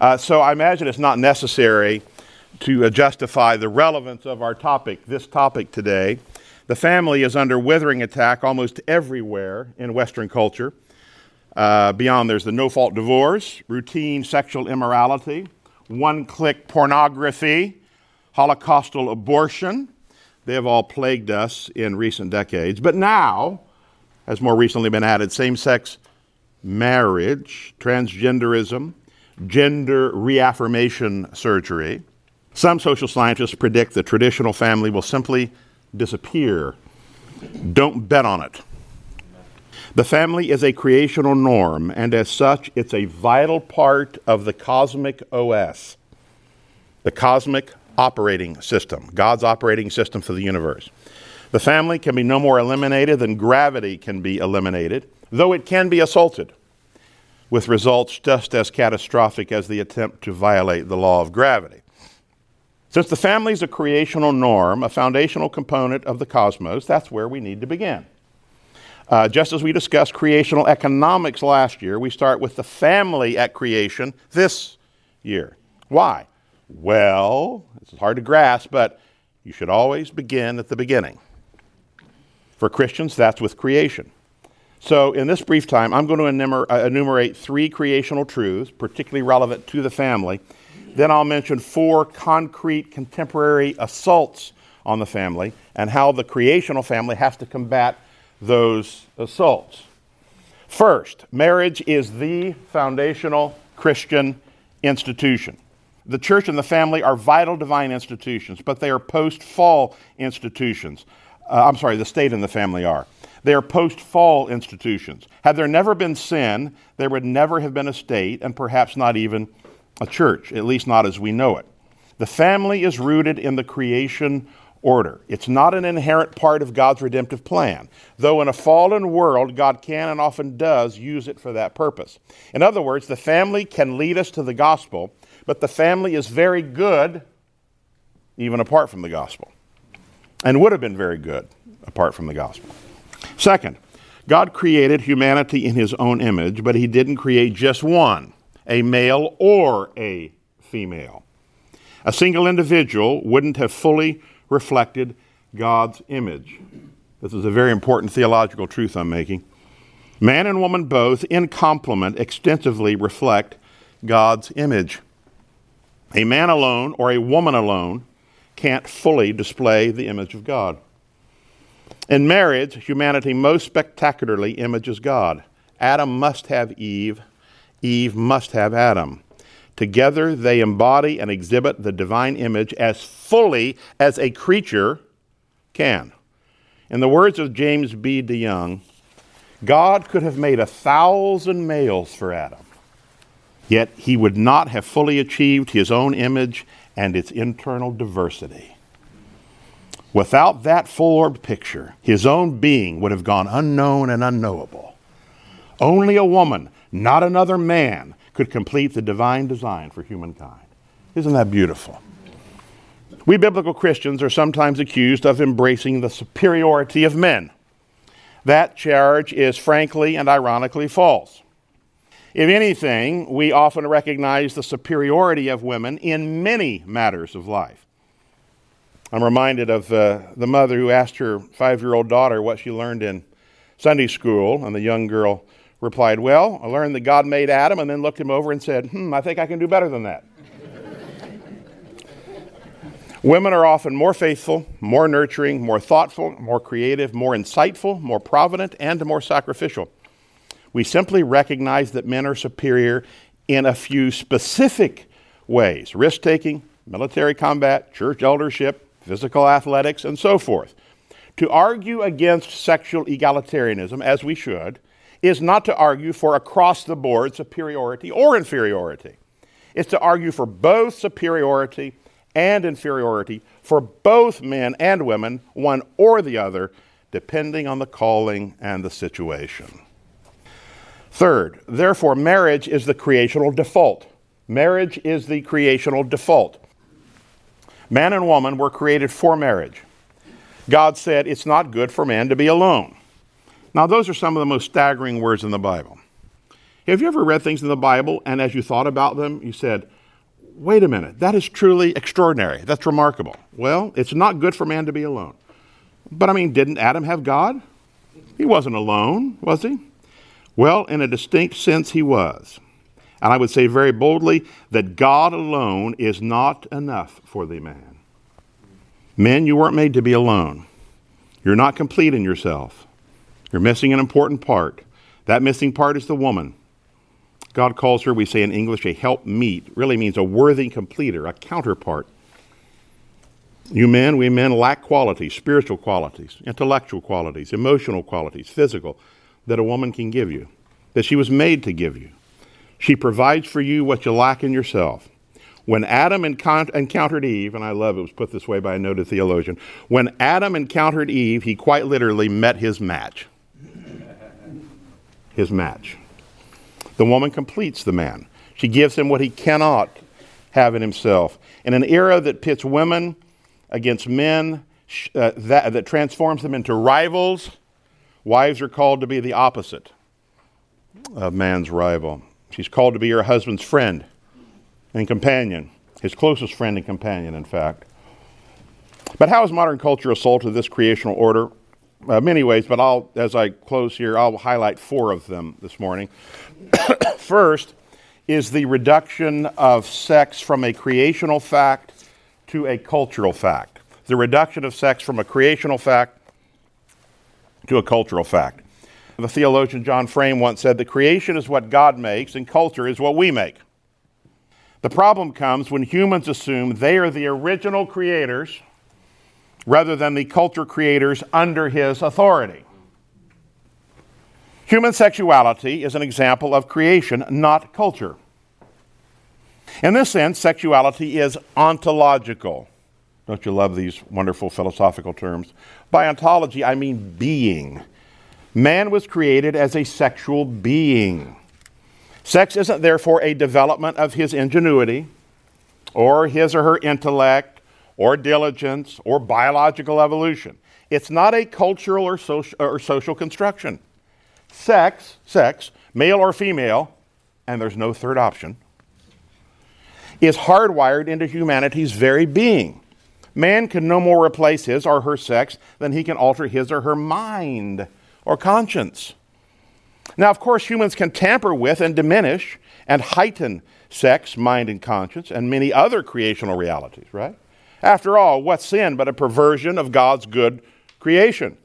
Uh, so I imagine it's not necessary to uh, justify the relevance of our topic, this topic today. The family is under withering attack almost everywhere in Western culture. Uh, beyond, there's the no fault divorce, routine sexual immorality, one click pornography, Holocaustal abortion. They have all plagued us in recent decades. But now, has more recently been added same sex marriage, transgenderism, gender reaffirmation surgery. Some social scientists predict the traditional family will simply disappear. Don't bet on it. The family is a creational norm, and as such, it's a vital part of the cosmic OS, the cosmic operating system, God's operating system for the universe. The family can be no more eliminated than gravity can be eliminated, though it can be assaulted, with results just as catastrophic as the attempt to violate the law of gravity. Since the family is a creational norm, a foundational component of the cosmos, that's where we need to begin. Uh, just as we discussed creational economics last year, we start with the family at creation this year. Why? Well, it's hard to grasp, but you should always begin at the beginning. For Christians, that's with creation. So, in this brief time, I'm going to uh, enumerate three creational truths, particularly relevant to the family. Then I'll mention four concrete contemporary assaults on the family and how the creational family has to combat those assaults. First, marriage is the foundational Christian institution. The church and the family are vital divine institutions, but they are post fall institutions. Uh, I'm sorry, the state and the family are. They are post fall institutions. Had there never been sin, there would never have been a state, and perhaps not even a church, at least not as we know it. The family is rooted in the creation order. It's not an inherent part of God's redemptive plan, though in a fallen world, God can and often does use it for that purpose. In other words, the family can lead us to the gospel, but the family is very good even apart from the gospel, and would have been very good apart from the gospel. Second, God created humanity in his own image, but he didn't create just one, a male or a female. A single individual wouldn't have fully reflected God's image. This is a very important theological truth I'm making. Man and woman both, in complement, extensively reflect God's image. A man alone or a woman alone can't fully display the image of God. In marriage, humanity most spectacularly images God. Adam must have Eve, Eve must have Adam. Together, they embody and exhibit the divine image as fully as a creature can. In the words of James B. DeYoung, God could have made a thousand males for Adam, yet he would not have fully achieved his own image and its internal diversity. Without that full orbed picture, his own being would have gone unknown and unknowable. Only a woman, not another man, could complete the divine design for humankind. Isn't that beautiful? We biblical Christians are sometimes accused of embracing the superiority of men. That charge is frankly and ironically false. If anything, we often recognize the superiority of women in many matters of life. I'm reminded of uh, the mother who asked her five year old daughter what she learned in Sunday school, and the young girl replied, Well, I learned that God made Adam and then looked him over and said, Hmm, I think I can do better than that. Women are often more faithful, more nurturing, more thoughtful, more creative, more insightful, more provident, and more sacrificial. We simply recognize that men are superior in a few specific ways risk taking, military combat, church eldership, physical athletics, and so forth. To argue against sexual egalitarianism, as we should, is not to argue for across the board superiority or inferiority. It's to argue for both superiority and inferiority for both men and women, one or the other, depending on the calling and the situation. Third, therefore, marriage is the creational default. Marriage is the creational default. Man and woman were created for marriage. God said it's not good for man to be alone. Now, those are some of the most staggering words in the Bible. Have you ever read things in the Bible and as you thought about them, you said, wait a minute, that is truly extraordinary. That's remarkable. Well, it's not good for man to be alone. But I mean, didn't Adam have God? He wasn't alone, was he? Well, in a distinct sense, he was. And I would say very boldly that God alone is not enough for the man. Men, you weren't made to be alone. You're not complete in yourself. You're missing an important part. That missing part is the woman. God calls her, we say in English, a help meet. Really means a worthy completer, a counterpart. You men, we men lack qualities, spiritual qualities, intellectual qualities, emotional qualities, physical, that a woman can give you, that she was made to give you. She provides for you what you lack in yourself. When Adam encountered Eve, and I love it was put this way by a noted theologian, when Adam encountered Eve, he quite literally met his match. His match. The woman completes the man. She gives him what he cannot have in himself. In an era that pits women against men, uh, that, that transforms them into rivals, wives are called to be the opposite of man's rival. She's called to be her husband's friend and companion, his closest friend and companion, in fact. But how has modern culture assaulted this creational order? Uh, many ways, but I'll, as I close here, I'll highlight four of them this morning. First is the reduction of sex from a creational fact to a cultural fact. The reduction of sex from a creational fact to a cultural fact. The theologian John Frame once said The creation is what God makes and culture is what we make. The problem comes when humans assume they are the original creators rather than the culture creators under his authority. Human sexuality is an example of creation, not culture. In this sense, sexuality is ontological. Don't you love these wonderful philosophical terms? By ontology, I mean being. Man was created as a sexual being. Sex isn't therefore a development of his ingenuity or his or her intellect or diligence or biological evolution. It's not a cultural or social, or social construction. Sex, sex, male or female, and there's no third option, is hardwired into humanity's very being. Man can no more replace his or her sex than he can alter his or her mind or conscience. Now, of course, humans can tamper with and diminish and heighten sex, mind, and conscience, and many other creational realities, right? After all, what's sin but a perversion of God's good creation?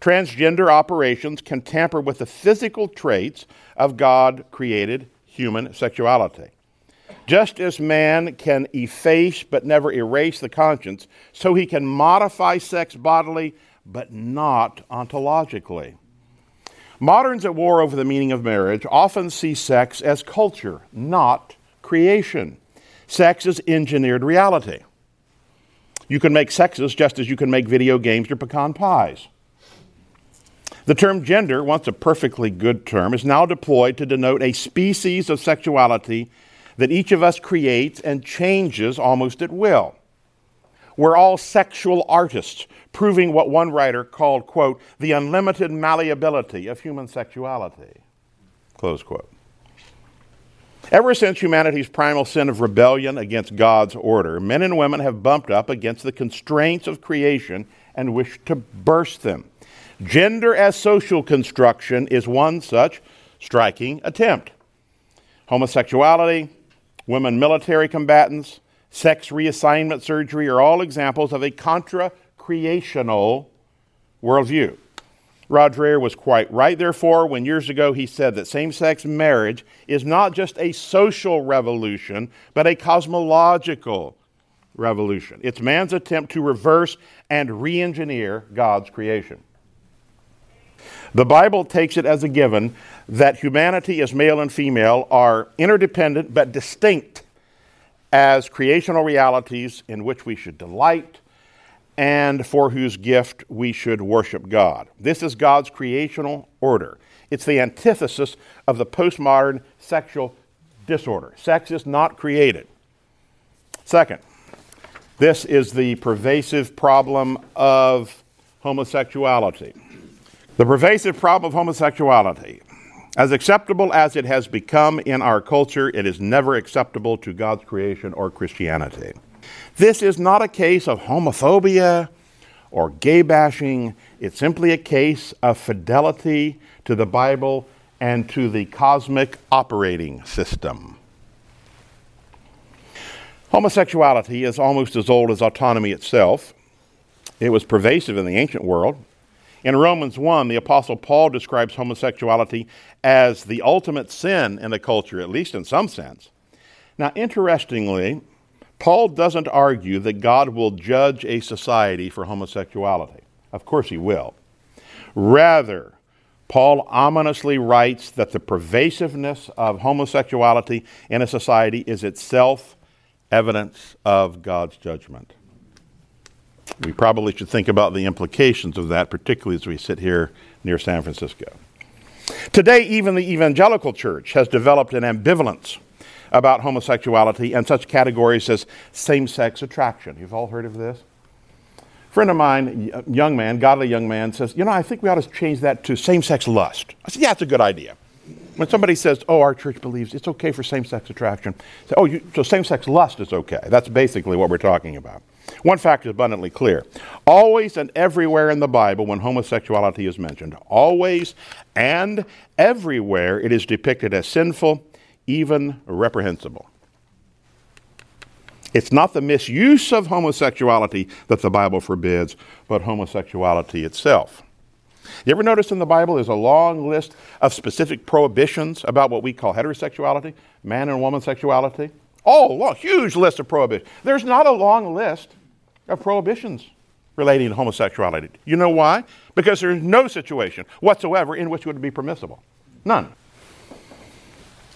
Transgender operations can tamper with the physical traits of God created human sexuality. Just as man can efface but never erase the conscience, so he can modify sex bodily but not ontologically. Moderns at war over the meaning of marriage often see sex as culture, not creation. Sex is engineered reality. You can make sexes just as you can make video games or pecan pies. The term gender, once a perfectly good term, is now deployed to denote a species of sexuality that each of us creates and changes almost at will. We're all sexual artists, proving what one writer called, quote, the unlimited malleability of human sexuality, close quote. Ever since humanity's primal sin of rebellion against God's order, men and women have bumped up against the constraints of creation and wished to burst them. Gender as social construction is one such striking attempt. Homosexuality, women military combatants, sex reassignment surgery are all examples of a contra creational worldview. Rod Dreher was quite right, therefore, when years ago he said that same sex marriage is not just a social revolution, but a cosmological revolution. It's man's attempt to reverse and re engineer God's creation. The Bible takes it as a given that humanity, as male and female, are interdependent but distinct as creational realities in which we should delight and for whose gift we should worship God. This is God's creational order. It's the antithesis of the postmodern sexual disorder. Sex is not created. Second, this is the pervasive problem of homosexuality. The pervasive problem of homosexuality. As acceptable as it has become in our culture, it is never acceptable to God's creation or Christianity. This is not a case of homophobia or gay bashing, it's simply a case of fidelity to the Bible and to the cosmic operating system. Homosexuality is almost as old as autonomy itself. It was pervasive in the ancient world. In Romans 1, the Apostle Paul describes homosexuality as the ultimate sin in the culture, at least in some sense. Now, interestingly, Paul doesn't argue that God will judge a society for homosexuality. Of course, he will. Rather, Paul ominously writes that the pervasiveness of homosexuality in a society is itself evidence of God's judgment. We probably should think about the implications of that, particularly as we sit here near San Francisco. Today, even the evangelical church has developed an ambivalence about homosexuality and such categories as same sex attraction. You've all heard of this? A friend of mine, uh, young man, godly young man, says, You know, I think we ought to change that to same sex lust. I said, Yeah, that's a good idea. When somebody says, Oh, our church believes it's okay for same sex attraction, say, Oh, you, so same sex lust is okay. That's basically what we're talking about. One fact is abundantly clear. Always and everywhere in the Bible, when homosexuality is mentioned, always and everywhere it is depicted as sinful, even reprehensible. It's not the misuse of homosexuality that the Bible forbids, but homosexuality itself. You ever notice in the Bible there's a long list of specific prohibitions about what we call heterosexuality, man and woman sexuality? Oh, long, huge list of prohibitions. There's not a long list of prohibitions relating to homosexuality. You know why? Because there's no situation whatsoever in which it would be permissible. None.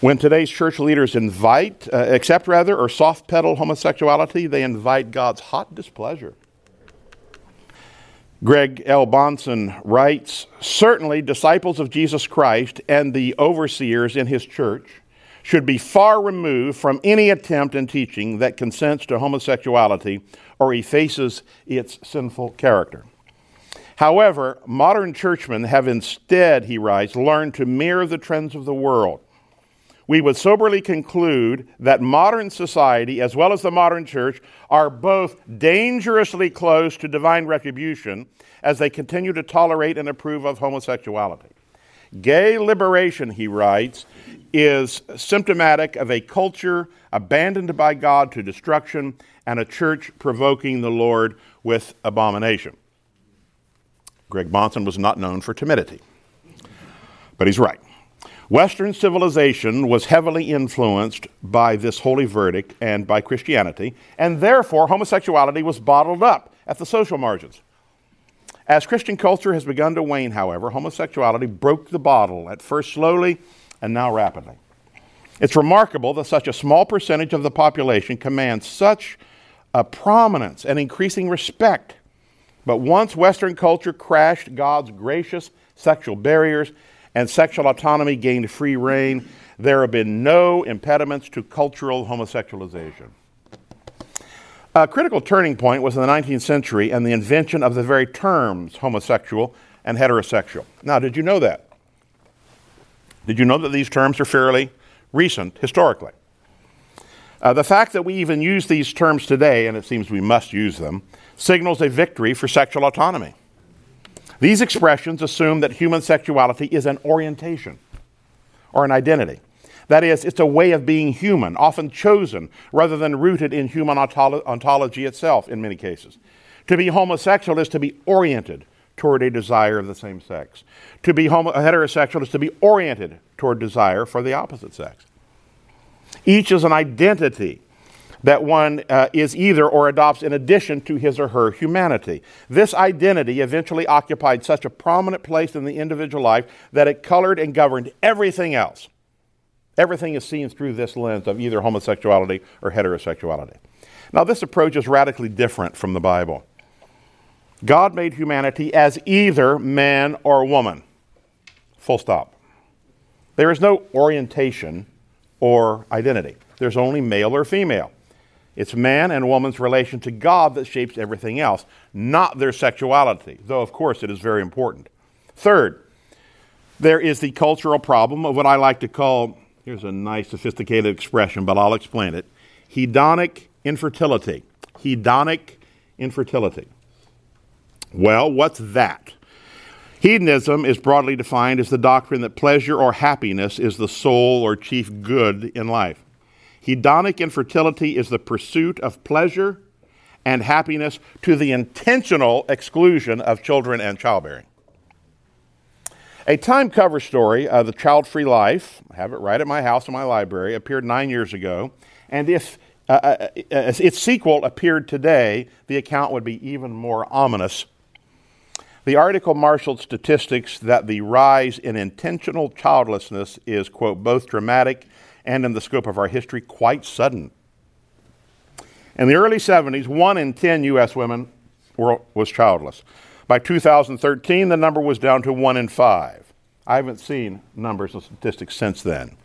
When today's church leaders invite, uh, accept rather, or soft pedal homosexuality, they invite God's hot displeasure. Greg L. Bahnsen writes Certainly, disciples of Jesus Christ and the overseers in his church should be far removed from any attempt and teaching that consents to homosexuality or effaces its sinful character. However, modern churchmen have instead, he writes, learned to mirror the trends of the world. We would soberly conclude that modern society, as well as the modern church, are both dangerously close to divine retribution as they continue to tolerate and approve of homosexuality. Gay liberation, he writes, is symptomatic of a culture abandoned by God to destruction and a church provoking the Lord with abomination. Greg Bahnsen was not known for timidity, but he's right. Western civilization was heavily influenced by this holy verdict and by Christianity, and therefore homosexuality was bottled up at the social margins. As Christian culture has begun to wane, however, homosexuality broke the bottle, at first slowly and now rapidly. It's remarkable that such a small percentage of the population commands such a prominence and increasing respect. But once Western culture crashed God's gracious sexual barriers and sexual autonomy gained free reign, there have been no impediments to cultural homosexualization. A critical turning point was in the 19th century and the invention of the very terms homosexual and heterosexual. Now, did you know that? Did you know that these terms are fairly recent historically? Uh, the fact that we even use these terms today, and it seems we must use them, signals a victory for sexual autonomy. These expressions assume that human sexuality is an orientation or an identity. That is, it's a way of being human, often chosen rather than rooted in human ontology itself in many cases. To be homosexual is to be oriented toward a desire of the same sex. To be homo- heterosexual is to be oriented toward desire for the opposite sex. Each is an identity that one uh, is either or adopts in addition to his or her humanity. This identity eventually occupied such a prominent place in the individual life that it colored and governed everything else. Everything is seen through this lens of either homosexuality or heterosexuality. Now, this approach is radically different from the Bible. God made humanity as either man or woman. Full stop. There is no orientation or identity. There's only male or female. It's man and woman's relation to God that shapes everything else, not their sexuality, though, of course, it is very important. Third, There is the cultural problem of what I like to call, here's a nice sophisticated expression, but I'll explain it hedonic infertility. Hedonic infertility. Well, what's that? Hedonism is broadly defined as the doctrine that pleasure or happiness is the sole or chief good in life. Hedonic infertility is the pursuit of pleasure and happiness to the intentional exclusion of children and childbearing. A Time cover story of the child free life, I have it right at my house in my library, appeared nine years ago. And if uh, uh, uh, its sequel appeared today, the account would be even more ominous. The article marshaled statistics that the rise in intentional childlessness is, quote, both dramatic and in the scope of our history, quite sudden. In the early 70s, one in 10 U.S. women were, was childless. By 2013, the number was down to one in five. I haven't seen numbers and statistics since then.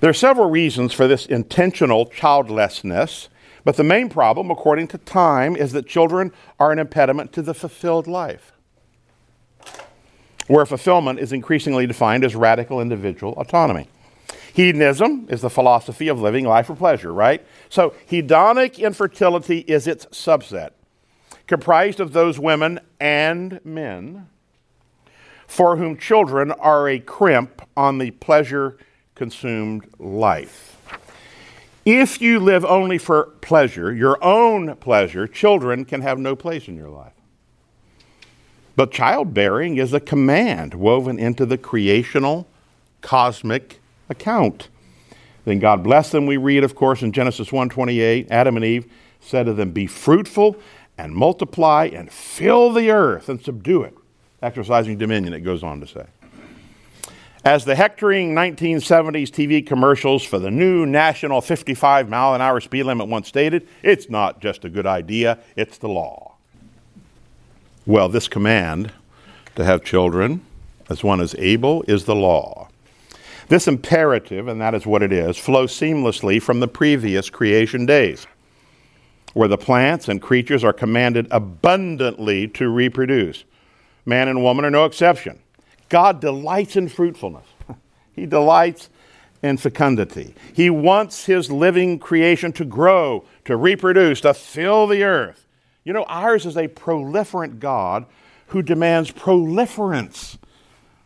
There are several reasons for this intentional childlessness, but the main problem, according to Time, is that children are an impediment to the fulfilled life, where fulfillment is increasingly defined as radical individual autonomy. Hedonism is the philosophy of living life for pleasure, right? So, hedonic infertility is its subset, comprised of those women and men for whom children are a crimp on the pleasure consumed life. If you live only for pleasure, your own pleasure, children can have no place in your life. But childbearing is a command woven into the creational, cosmic account. Then God blessed them, we read, of course, in Genesis 1:28, Adam and Eve said to them, Be fruitful and multiply and fill the earth and subdue it, exercising dominion, it goes on to say. As the hectoring 1970s TV commercials for the new national 55 mile an hour speed limit once stated, it's not just a good idea, it's the law. Well, this command to have children, as one is able, is the law. This imperative, and that is what it is, flows seamlessly from the previous creation days, where the plants and creatures are commanded abundantly to reproduce. Man and woman are no exception. God delights in fruitfulness, He delights in fecundity. He wants His living creation to grow, to reproduce, to fill the earth. You know, ours is a proliferant God who demands proliferance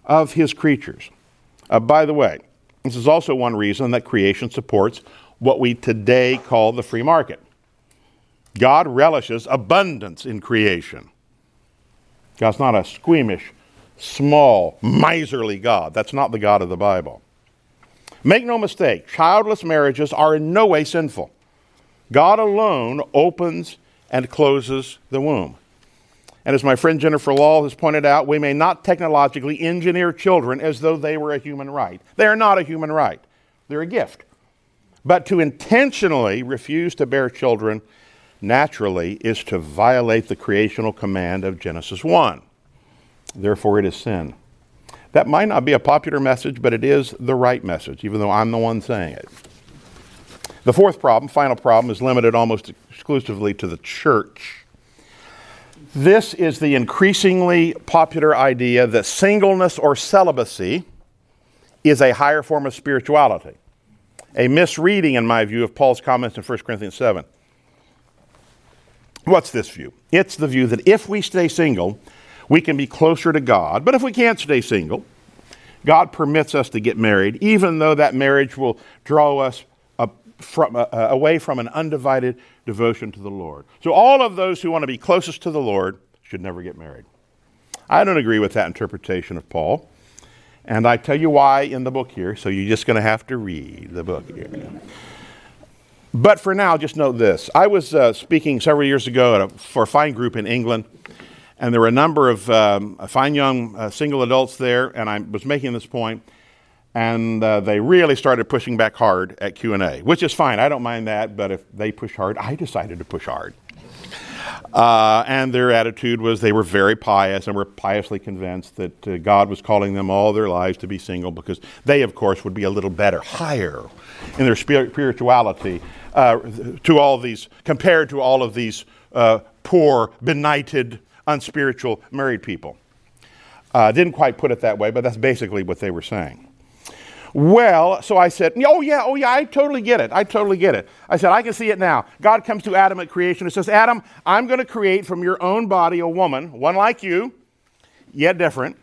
of His creatures. Uh, by the way, this is also one reason that creation supports what we today call the free market. God relishes abundance in creation. God's not a squeamish small, miserly God. That's not the God of the Bible. Make no mistake, childless marriages are in no way sinful. God alone opens and closes the womb. And as my friend Jennifer Lahl has pointed out, we may not technologically engineer children as though they were a human right. They are not a human right, they're a gift. But to intentionally refuse to bear children naturally is to violate the creational command of Genesis 1 therefore it is sin. That might not be a popular message, but it is the right message, even though I'm the one saying it. The fourth problem, final problem, is limited almost exclusively to the church. This is the increasingly popular idea that singleness or celibacy is a higher form of spirituality. A misreading, in my view, of Paul's comments in 1 Corinthians 7. What's this view? It's the view that if we stay single, we can be closer to God. But if we can't stay single, God permits us to get married, even though that marriage will draw us from, uh, uh, away from an undivided devotion to the Lord. So, all of those who want to be closest to the Lord should never get married. I don't agree with that interpretation of Paul. And I tell you why in the book here, so you're just going to have to read the book here. But for now, just note this. I was uh, speaking several years ago a, for a fine group in England and there were a number of um, fine young uh, single adults there, and I was making this point, and uh, they really started pushing back hard at Q&A, which is fine. I don't mind that, but if they push hard, I decided to push hard. Uh, and their attitude was they were very pious and were piously convinced that uh, God was calling them all their lives to be single because they, of course, would be a little better, higher in their spirituality uh, to all these, compared to all of these uh, poor, benighted, unspiritual married people. Uh, didn't quite put it that way, but that's basically what they were saying. Well, so I said, Oh, yeah, oh, yeah, I totally get it. I totally get it. I said, I can see it now. God comes to Adam at creation and says, Adam, I'm going to create from your own body a woman, one like you, yet different.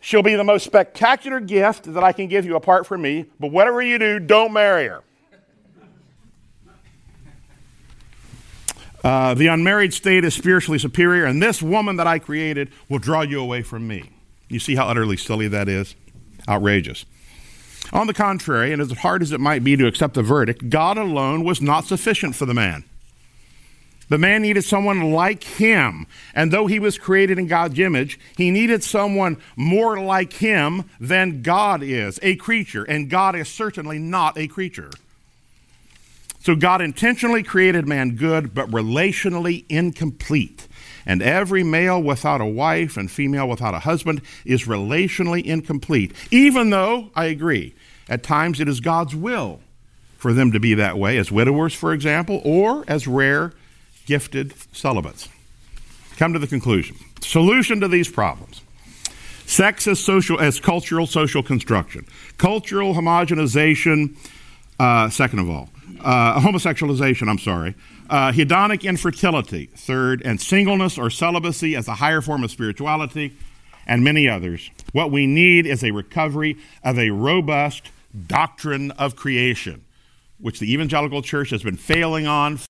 She'll be the most spectacular gift that I can give you apart from me, but whatever you do, don't marry her. Uh, the unmarried state is spiritually superior, and this woman that I created will draw you away from me. You see how utterly silly that is? Outrageous. On the contrary, and as hard as it might be to accept the verdict, God alone was not sufficient for the man. The man needed someone like him. And though he was created in God's image, he needed someone more like him than God is, a creature. And God is certainly not a creature. So God intentionally created man good, but relationally incomplete. And every male without a wife and female without a husband is relationally incomplete, even though, I agree, at times it is God's will for them to be that way, as widowers, for example, or as rare, gifted celibates. Come to the conclusion. Solution to these problems. Sex as social as cultural social construction. Cultural homogenization, uh, second of all. Uh, homosexualization, I'm sorry. Uh, hedonic infertility, third, and singleness or celibacy as a higher form of spirituality, and many others. What we need is a recovery of a robust doctrine of creation, which the evangelical church has been failing on